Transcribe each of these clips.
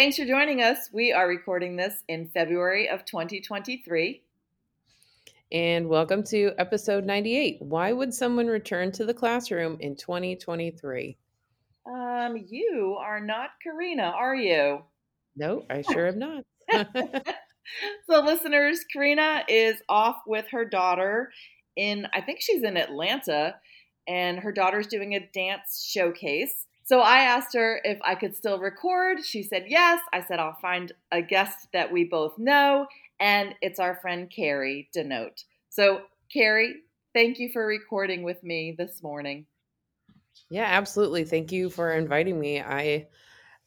Thanks for joining us. We are recording this in February of 2023. And welcome to episode 98. Why would someone return to the classroom in 2023? Um, you are not Karina, are you? No, I sure am not. so, listeners, Karina is off with her daughter in, I think she's in Atlanta, and her daughter's doing a dance showcase. So I asked her if I could still record. She said yes. I said I'll find a guest that we both know, and it's our friend Carrie Denote. So, Carrie, thank you for recording with me this morning. Yeah, absolutely. Thank you for inviting me. I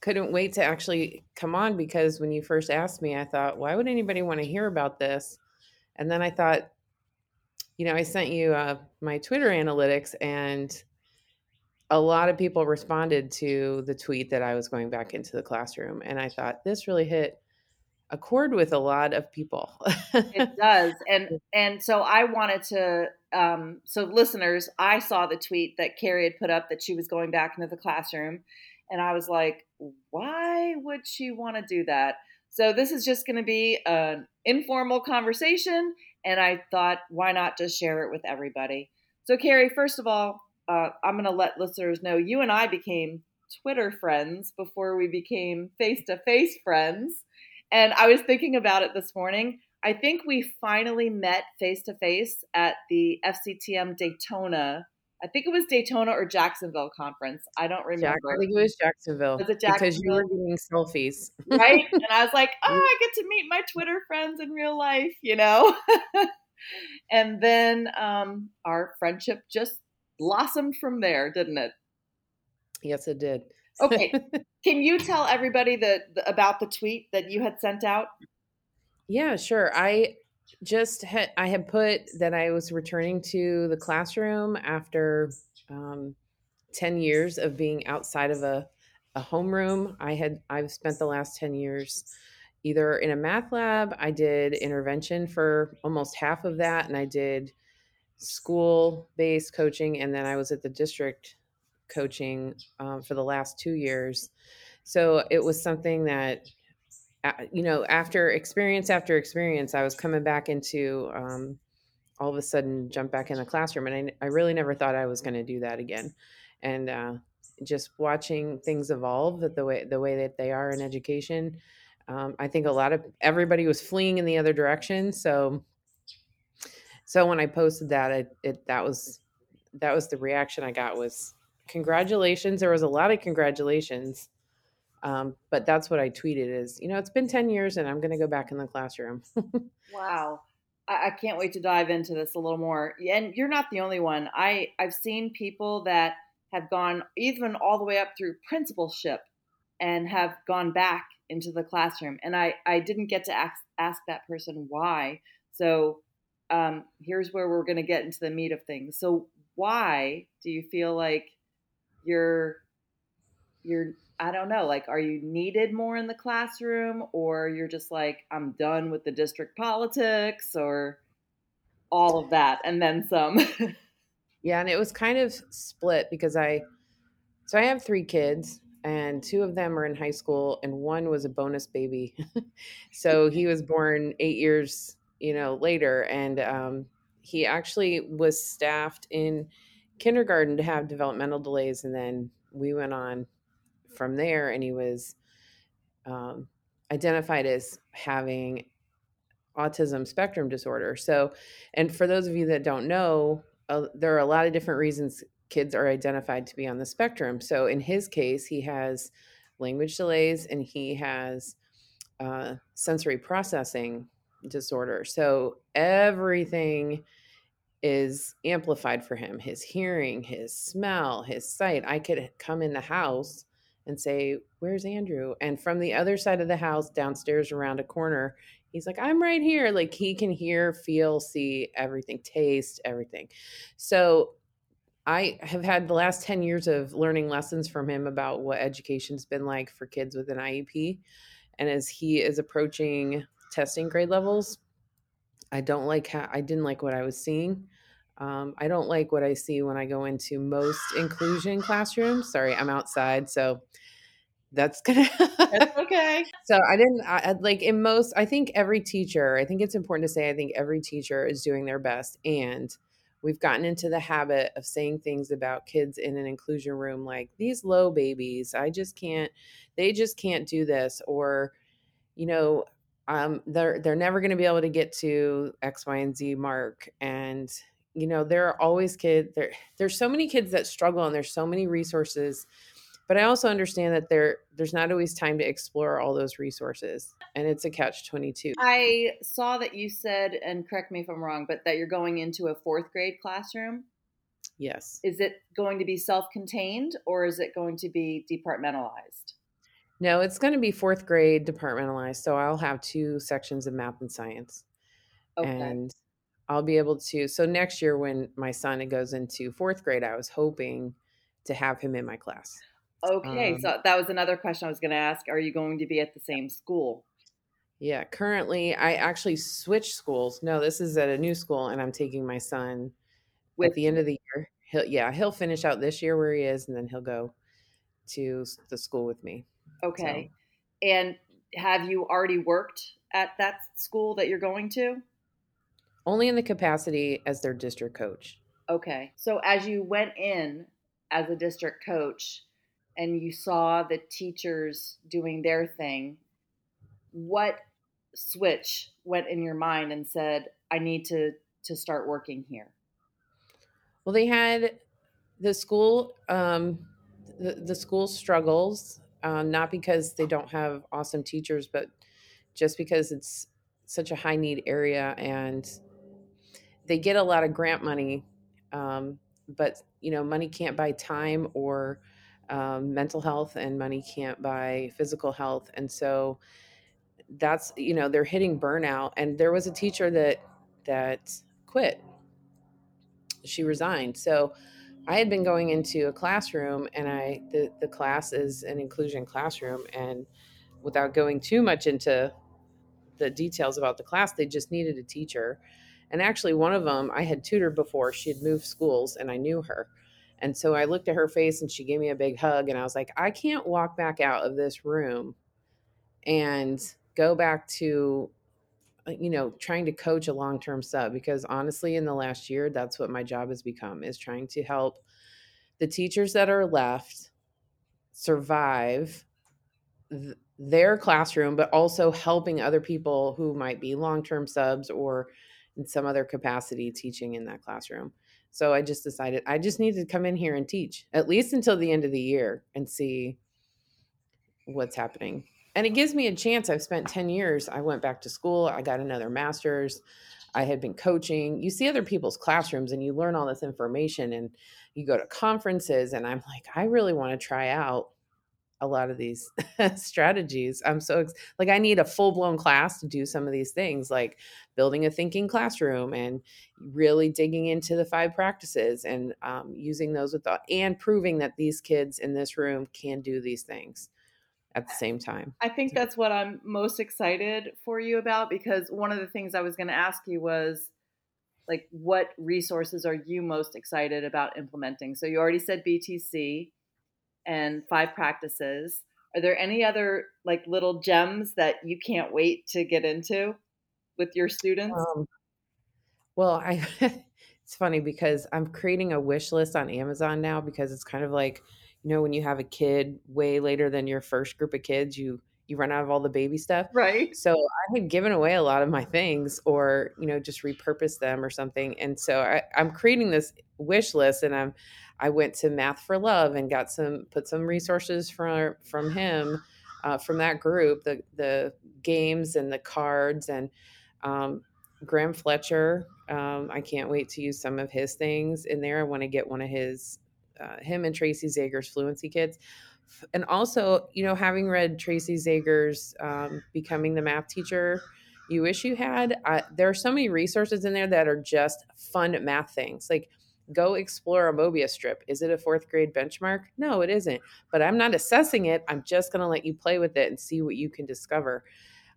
couldn't wait to actually come on because when you first asked me, I thought, why would anybody want to hear about this? And then I thought, you know, I sent you uh, my Twitter analytics and a lot of people responded to the tweet that I was going back into the classroom. And I thought this really hit a chord with a lot of people. it does. And and so I wanted to um, so listeners, I saw the tweet that Carrie had put up that she was going back into the classroom. And I was like, why would she want to do that? So this is just going to be an informal conversation. And I thought, why not just share it with everybody? So, Carrie, first of all, uh, I'm going to let listeners know you and I became Twitter friends before we became face to face friends. And I was thinking about it this morning. I think we finally met face to face at the FCTM Daytona. I think it was Daytona or Jacksonville conference. I don't remember. Jack, I think it was Jacksonville. Was it Jacksonville? Because you were getting selfies. right? And I was like, oh, I get to meet my Twitter friends in real life, you know? and then um, our friendship just blossomed from there, didn't it? Yes, it did. okay. Can you tell everybody the, the, about the tweet that you had sent out? Yeah, sure. I just had I had put that I was returning to the classroom after um, 10 years of being outside of a, a homeroom. I had I've spent the last 10 years either in a math lab, I did intervention for almost half of that, and I did school based coaching, and then I was at the district coaching um, for the last two years. So it was something that, you know, after experience after experience, I was coming back into um, all of a sudden jump back in the classroom. And I, I really never thought I was going to do that again. And uh, just watching things evolve the way the way that they are in education. Um, I think a lot of everybody was fleeing in the other direction. So so when I posted that, it, it that was that was the reaction I got was congratulations. There was a lot of congratulations. Um, but that's what I tweeted is, you know, it's been 10 years and I'm going to go back in the classroom. wow. I, I, can't wait to dive into this a little more. And you're not the only one. I, I've seen people that have gone even all the way up through principalship and have gone back into the classroom. And I, I didn't get to ask, ask that person why. So um, here's where we're going to get into the meat of things. So, why do you feel like you're you're I don't know, like are you needed more in the classroom or you're just like I'm done with the district politics or all of that and then some. yeah, and it was kind of split because I so I have 3 kids and two of them are in high school and one was a bonus baby. so he was born 8 years you know, later. And um, he actually was staffed in kindergarten to have developmental delays. And then we went on from there, and he was um, identified as having autism spectrum disorder. So, and for those of you that don't know, uh, there are a lot of different reasons kids are identified to be on the spectrum. So, in his case, he has language delays and he has uh, sensory processing disorder. So everything is amplified for him his hearing, his smell, his sight. I could come in the house and say, Where's Andrew? And from the other side of the house, downstairs around a corner, he's like, I'm right here. Like he can hear, feel, see everything, taste everything. So I have had the last 10 years of learning lessons from him about what education's been like for kids with an IEP. And as he is approaching testing grade levels, I don't like how I didn't like what I was seeing. Um, I don't like what I see when I go into most inclusion classrooms. Sorry, I'm outside, so that's gonna. that's okay. So I didn't I, like in most. I think every teacher. I think it's important to say. I think every teacher is doing their best, and we've gotten into the habit of saying things about kids in an inclusion room like these low babies. I just can't. They just can't do this, or you know, um, they're they're never going to be able to get to X, Y, and Z mark, and you know there are always kids there there's so many kids that struggle and there's so many resources but i also understand that there there's not always time to explore all those resources and it's a catch 22 i saw that you said and correct me if i'm wrong but that you're going into a fourth grade classroom? Yes. Is it going to be self-contained or is it going to be departmentalized no it's going to be fourth grade departmentalized so i'll have two sections of math and science okay. and I'll be able to. So next year, when my son goes into fourth grade, I was hoping to have him in my class. Okay, um, so that was another question I was going to ask. Are you going to be at the same school? Yeah, currently I actually switched schools. No, this is at a new school, and I'm taking my son With at the end of the year. He'll yeah, he'll finish out this year where he is, and then he'll go to the school with me. Okay, so. and have you already worked at that school that you're going to? only in the capacity as their district coach. Okay. So as you went in as a district coach and you saw the teachers doing their thing, what switch went in your mind and said, I need to to start working here? Well, they had the school um, the, the school struggles, um, not because they don't have awesome teachers, but just because it's such a high need area and they get a lot of grant money, um, but you know, money can't buy time or um, mental health, and money can't buy physical health, and so that's you know they're hitting burnout. And there was a teacher that that quit. She resigned. So I had been going into a classroom, and I the the class is an inclusion classroom, and without going too much into the details about the class, they just needed a teacher and actually, one of them I had tutored before. She had moved schools and I knew her. And so I looked at her face and she gave me a big hug. And I was like, I can't walk back out of this room and go back to, Uh, you know, trying to coach a long term sub because honestly, in the last year, that's what my job has become is trying to help the teachers that are left survive th- their classroom, but also helping other people who might be long term subs or in some other capacity teaching in that classroom. So I just decided I just need to come in here and teach at least until the end of the year and see what's happening. And it gives me a chance. I've spent 10 years. I went back to school. I got another master's. I had been coaching. You see other people's classrooms and you learn all this information and you go to conferences. And I'm like, I really want to try out a lot of these strategies. I'm so like I need a full-blown class to do some of these things like building a thinking classroom and really digging into the five practices and um, using those with thought and proving that these kids in this room can do these things at the same time. I think that's what I'm most excited for you about because one of the things I was going to ask you was like what resources are you most excited about implementing? So you already said BTC and five practices. Are there any other like little gems that you can't wait to get into with your students? Um, well, I it's funny because I'm creating a wish list on Amazon now because it's kind of like, you know, when you have a kid way later than your first group of kids, you you run out of all the baby stuff. Right. So I had given away a lot of my things or, you know, just repurpose them or something. And so I, I'm creating this wish list and I'm I went to Math for Love and got some put some resources from from him uh, from that group, the the games and the cards and um, Graham Fletcher. Um, I can't wait to use some of his things in there. I want to get one of his uh, him and Tracy Zager's fluency Kids. and also, you know, having read Tracy Zager's um, Becoming the Math Teacher You Wish You Had, there are so many resources in there that are just fun math things. Like, go explore a Mobius strip. Is it a fourth grade benchmark? No, it isn't. But I'm not assessing it. I'm just going to let you play with it and see what you can discover.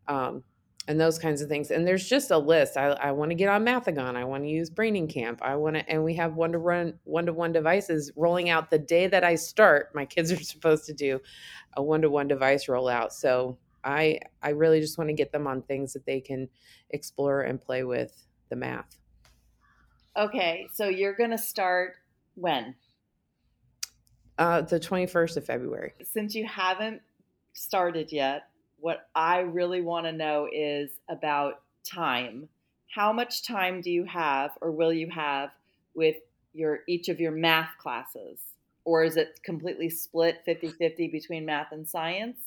Um, and those kinds of things. And there's just a list. I, I want to get on Mathigon. I want to use Brainingcamp. I want to, and we have one to run one to one devices rolling out the day that I start. My kids are supposed to do a one to one device rollout. So I I really just want to get them on things that they can explore and play with the math. Okay, so you're gonna start when? Uh, the 21st of February. Since you haven't started yet, what I really want to know is about time. How much time do you have or will you have with your each of your math classes? Or is it completely split 50-50 between math and science?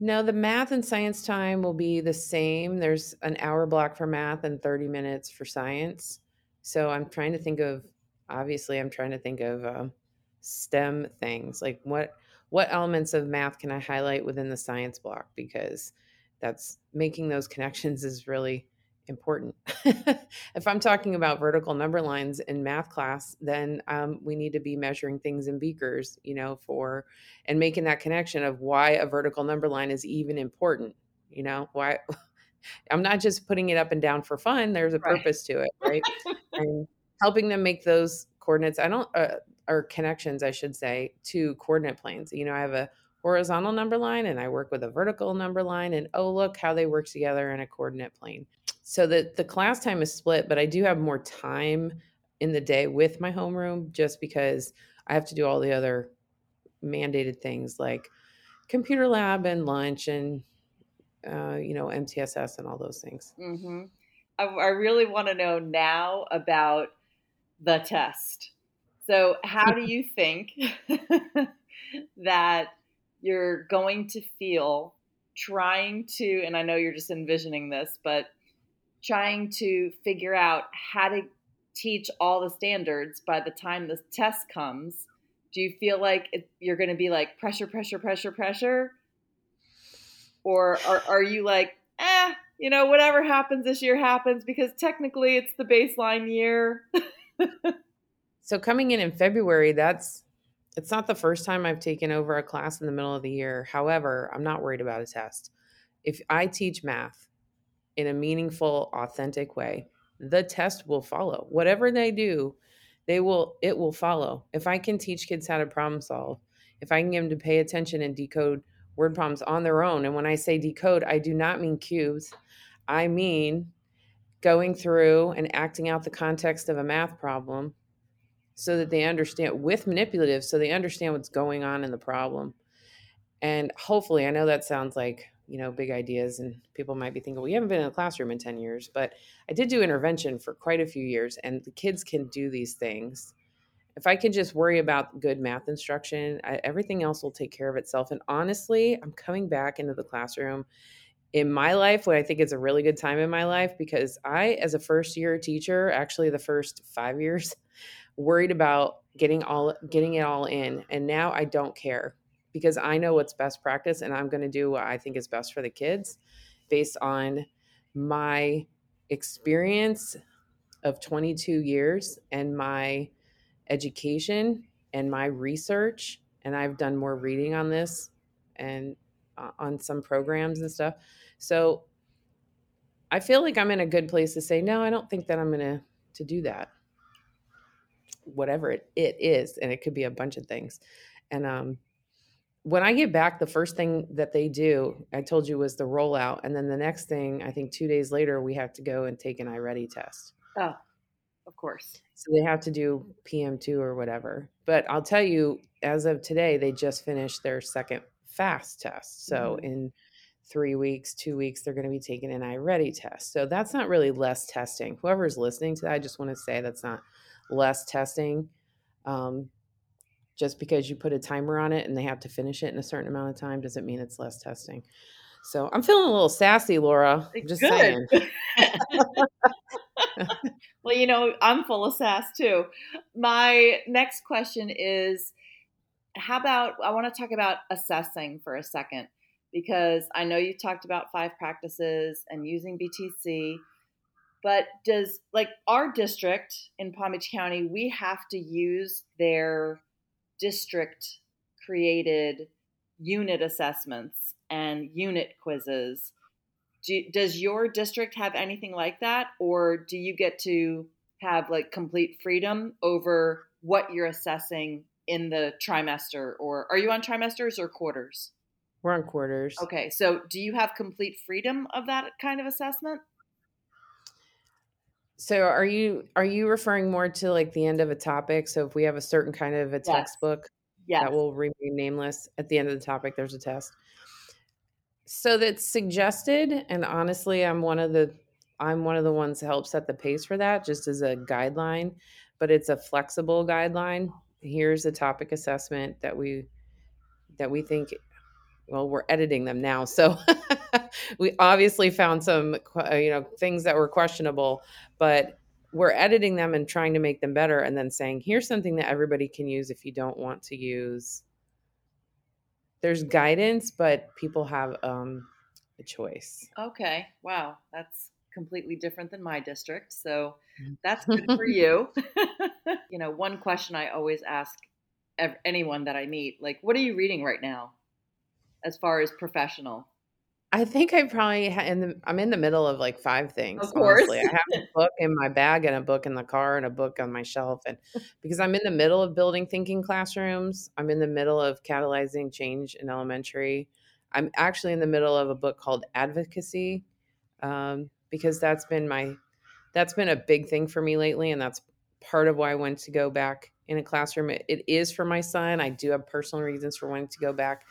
No, the math and science time will be the same. There's an hour block for math and 30 minutes for science. So I'm trying to think of obviously I'm trying to think of um, STEM things like what what elements of math can I highlight within the science block because that's making those connections is really important. if I'm talking about vertical number lines in math class, then um, we need to be measuring things in beakers, you know, for and making that connection of why a vertical number line is even important. You know, why I'm not just putting it up and down for fun. There's a right. purpose to it, right? and helping them make those coordinates. I don't. Uh, or connections, I should say, to coordinate planes. You know, I have a horizontal number line and I work with a vertical number line, and oh, look how they work together in a coordinate plane. So the, the class time is split, but I do have more time in the day with my homeroom just because I have to do all the other mandated things like computer lab and lunch and, uh, you know, MTSS and all those things. Mm-hmm. I, I really want to know now about the test so, how do you think that you're going to feel trying to, and I know you're just envisioning this, but trying to figure out how to teach all the standards by the time the test comes? Do you feel like it, you're going to be like pressure, pressure, pressure, pressure? Or are, are you like, eh, you know, whatever happens this year happens because technically it's the baseline year? So coming in in February, that's it's not the first time I've taken over a class in the middle of the year. However, I'm not worried about a test. If I teach math in a meaningful, authentic way, the test will follow. Whatever they do, they will it will follow. If I can teach kids how to problem solve, if I can get them to pay attention and decode word problems on their own, and when I say decode, I do not mean cubes. I mean going through and acting out the context of a math problem so that they understand with manipulative so they understand what's going on in the problem. And hopefully i know that sounds like you know big ideas and people might be thinking well you haven't been in a classroom in 10 years but i did do intervention for quite a few years and the kids can do these things. If i can just worry about good math instruction I, everything else will take care of itself. And honestly i'm coming back into the classroom in my life when i think it's a really good time in my life because i as a first year teacher actually the first five years worried about getting all getting it all in and now I don't care because I know what's best practice and I'm going to do what I think is best for the kids based on my experience of 22 years and my education and my research and I've done more reading on this and uh, on some programs and stuff. So I feel like I'm in a good place to say no, I don't think that I'm going to to do that. Whatever it, it is and it could be a bunch of things. And um when i get back the first thing that they do i told you was the rollout and then the next thing i think two days later we have to go and take an iReady test. Oh of course. So they have to do pm2 or whatever. But i'll tell you as of today they just finished their second fast test. So mm-hmm. in three weeks, two weeks, they're going to be taking an iReady test. So that's not really less testing. Whoever's listening to that, I just want to say that's not less testing. Um, just because you put a timer on it and they have to finish it in a certain amount of time doesn't mean it's less testing. So I'm feeling a little sassy, Laura. I'm just Good. saying. well, you know, I'm full of sass too. My next question is how about I want to talk about assessing for a second because I know you talked about five practices and using BTC, but does like our district in Palm Beach County, we have to use their district created unit assessments and unit quizzes. Do, does your district have anything like that, or do you get to have like complete freedom over what you're assessing in the trimester or are you on trimesters or quarters? We're on quarters. Okay. So do you have complete freedom of that kind of assessment? So are you are you referring more to like the end of a topic? So if we have a certain kind of a Yes. textbook Yes. that will remain nameless at the end of the topic, there's a test. So that's suggested, and honestly, I'm one of the I'm one of the ones to help set the pace for that, just as a guideline. But it's a flexible guideline. Here's a topic assessment that we that we think. Well, we're editing them now, so we obviously found some you know things that were questionable, but we're editing them and trying to make them better, and then saying here's something that everybody can use if you don't want to use there's guidance, but people have um, a choice. Okay. Wow. That's completely different than my district. So Mm. that's good for you. you know, one question I always ask anyone that I meet, like, what are you reading right now as far as professional? I think I probably ha- in the, I'm in the middle of like five things. Of course. honestly. I have a book in my bag and a book in the car and a book on my shelf, and because I'm in the middle of building thinking classrooms, I'm in the middle of catalyzing change in elementary. I'm actually in the middle of a book called Advocacy, um, because that's been my that's been a big thing for me lately, and that's part of why I wanted to go back in a classroom. It, it is for my son. I do have personal reasons for wanting to go back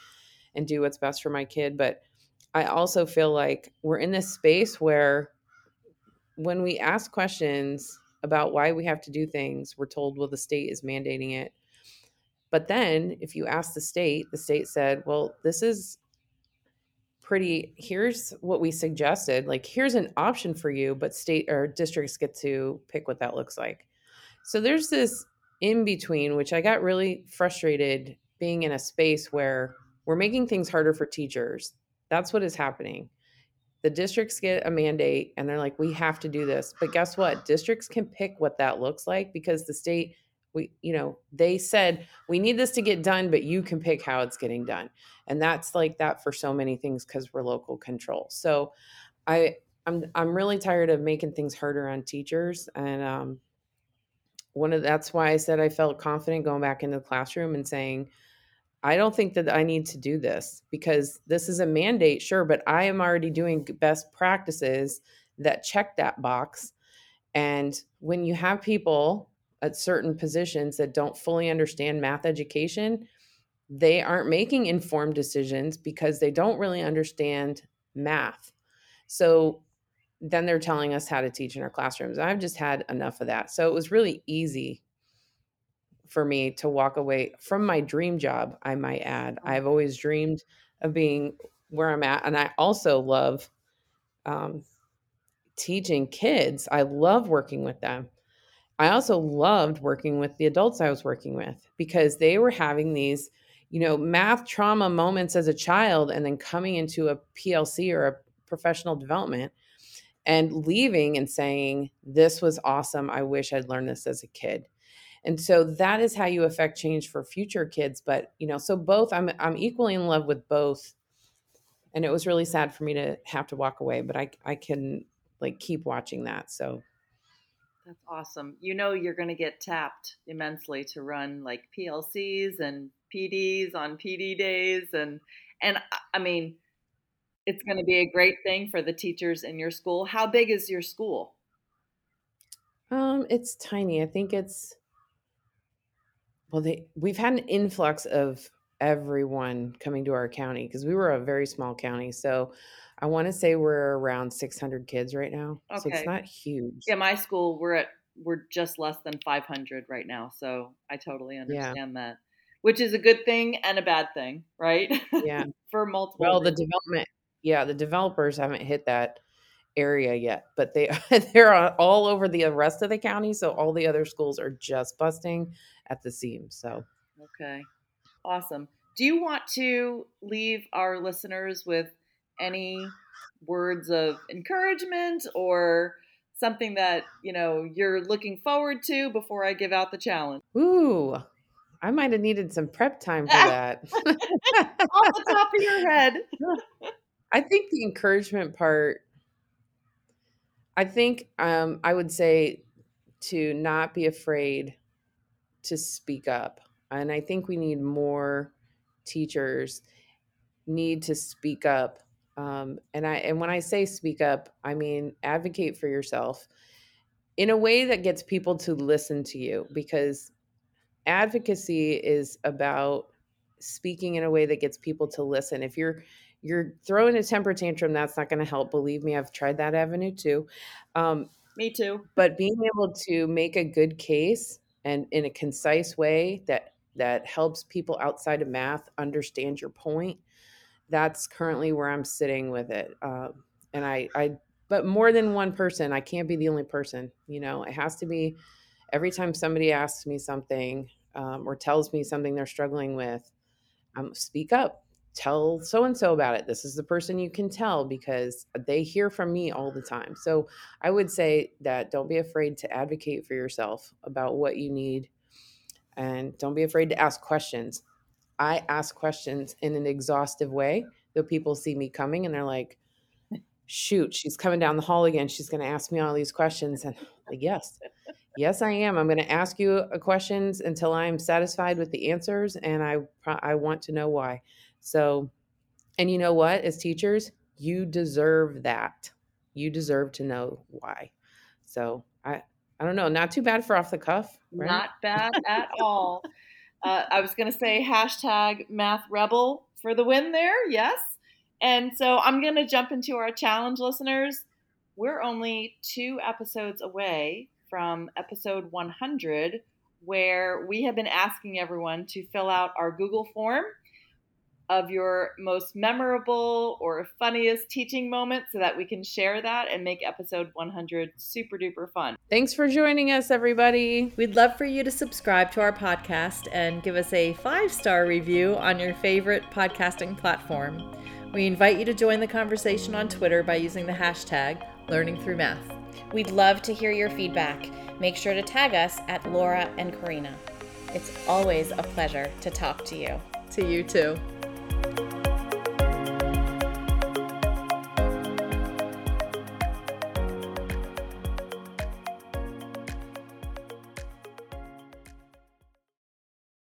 and do what's best for my kid, but I also feel like we're in this space where when we ask questions about why we have to do things, we're told, well, the state is mandating it. But then if you ask the state, the state said, well, this is pretty, here's what we suggested. Like, here's an option for you, but state or districts get to pick what that looks like. So there's this in between, which I got really frustrated being in a space where we're making things harder for teachers. That's what is happening. The districts get a mandate and they're like, we have to do this. But guess what? Districts can pick what that looks like because the state, we, you know, they said, we need this to get done, but you can pick how it's getting done. And that's like that for so many things because we're local control. So I, I'm, I'm really tired of making things harder on teachers. And, um, one of that's why I said I felt confident going back into the classroom and saying, I don't think that I need to do this because this is a mandate, sure, but I am already doing best practices that check that box. And when you have people at certain positions that don't fully understand math education, they aren't making informed decisions because they don't really understand math. So then they're telling us how to teach in our classrooms. I've just had enough of that. So it was really easy for me to walk away from my dream job, I might add. I've always dreamed of being where I'm at. And I also love um, teaching kids. I love working with them. I also loved working with the adults I was working with because they were having these, you know, math trauma moments as a child and then coming into a PLC or a professional development and leaving and saying, This was awesome. I wish I'd learned this as a kid. And so that is how you affect change for future kids. But, you know, so both I'm I'm equally in love with both. And it was really sad for me to have to walk away, but I I can like keep watching that. So That's awesome. You know you're going to get tapped immensely to run like PLCs and PDs on PD days and and I- mean it's going to be a great thing for the teachers in your school. How big is your school? um it's tiny. I think it's well they we've had an influx of everyone coming to our county because we were a very small county. So I want to say we're around 600 kids right now. okay. So it's not huge. Yeah, my school we're at we're just less than 500 right now, so I totally understand that. Which is a good thing and a bad thing, right? Yeah. for multiple Well, the development, yeah, the developers haven't hit that area yet, but they they're all over the uh, rest of the county. So all the other schools are just busting at the seams. So Okay. Awesome. Do you want to leave our listeners with any words of encouragement or something that, you know, you're looking forward to before I give out the challenge? Ooh, I might have needed some prep time for that. Off the top of your head. I think the encouragement part, I think um, I would say to not be afraid to speak up. And I think we need more teachers need to speak up. Um, and I and when I say speak up, I mean advocate for yourself in a way that gets people to listen to you because advocacy is about speaking in a way that gets people to listen. If you're you're throwing a temper tantrum, that's not going to help. Believe me, I've tried that avenue too. Um, Me too. but being able to make a good case and in a concise way that that helps people outside of math understand your point that's currently where i'm sitting with it um, and i i but more than one person i can't be the only person you know it has to be every time somebody asks me something um, or tells me something they're struggling with um, speak up tell so and so about it this is the person you can tell because they hear from me all the time so i would say that don't be afraid to advocate for yourself about what you need and don't be afraid to ask questions. I ask questions in an exhaustive way that people see me coming and they're like, shoot, she's coming down the hall again. She's going to ask me all these questions. And like, yes, yes, I am. I'm going to ask you uh, questions until I'm satisfied with the answers. And I, I want to know why. So, and you know what, as teachers, you deserve that. You deserve to know why. So I, I don't know, not too bad for off the cuff. Right? Not bad at all. Uh, I was going to say hashtag math rebel for the win there. Yes. And so I'm going to jump into our challenge listeners. We're only two episodes away from episode 100, where we have been asking everyone to fill out our Google form of your most memorable or funniest teaching moment so that we can share that and make episode 100 super duper fun. Thanks for joining us, everybody. We'd love for you to subscribe to our podcast and give us a five star review on your favorite podcasting platform. We invite you to join the conversation on Twitter by using the hashtag Learning Through Math. We'd love to hear your feedback. Make sure to tag us at Laura and Karina. It's always a pleasure to talk to you. To you too. Música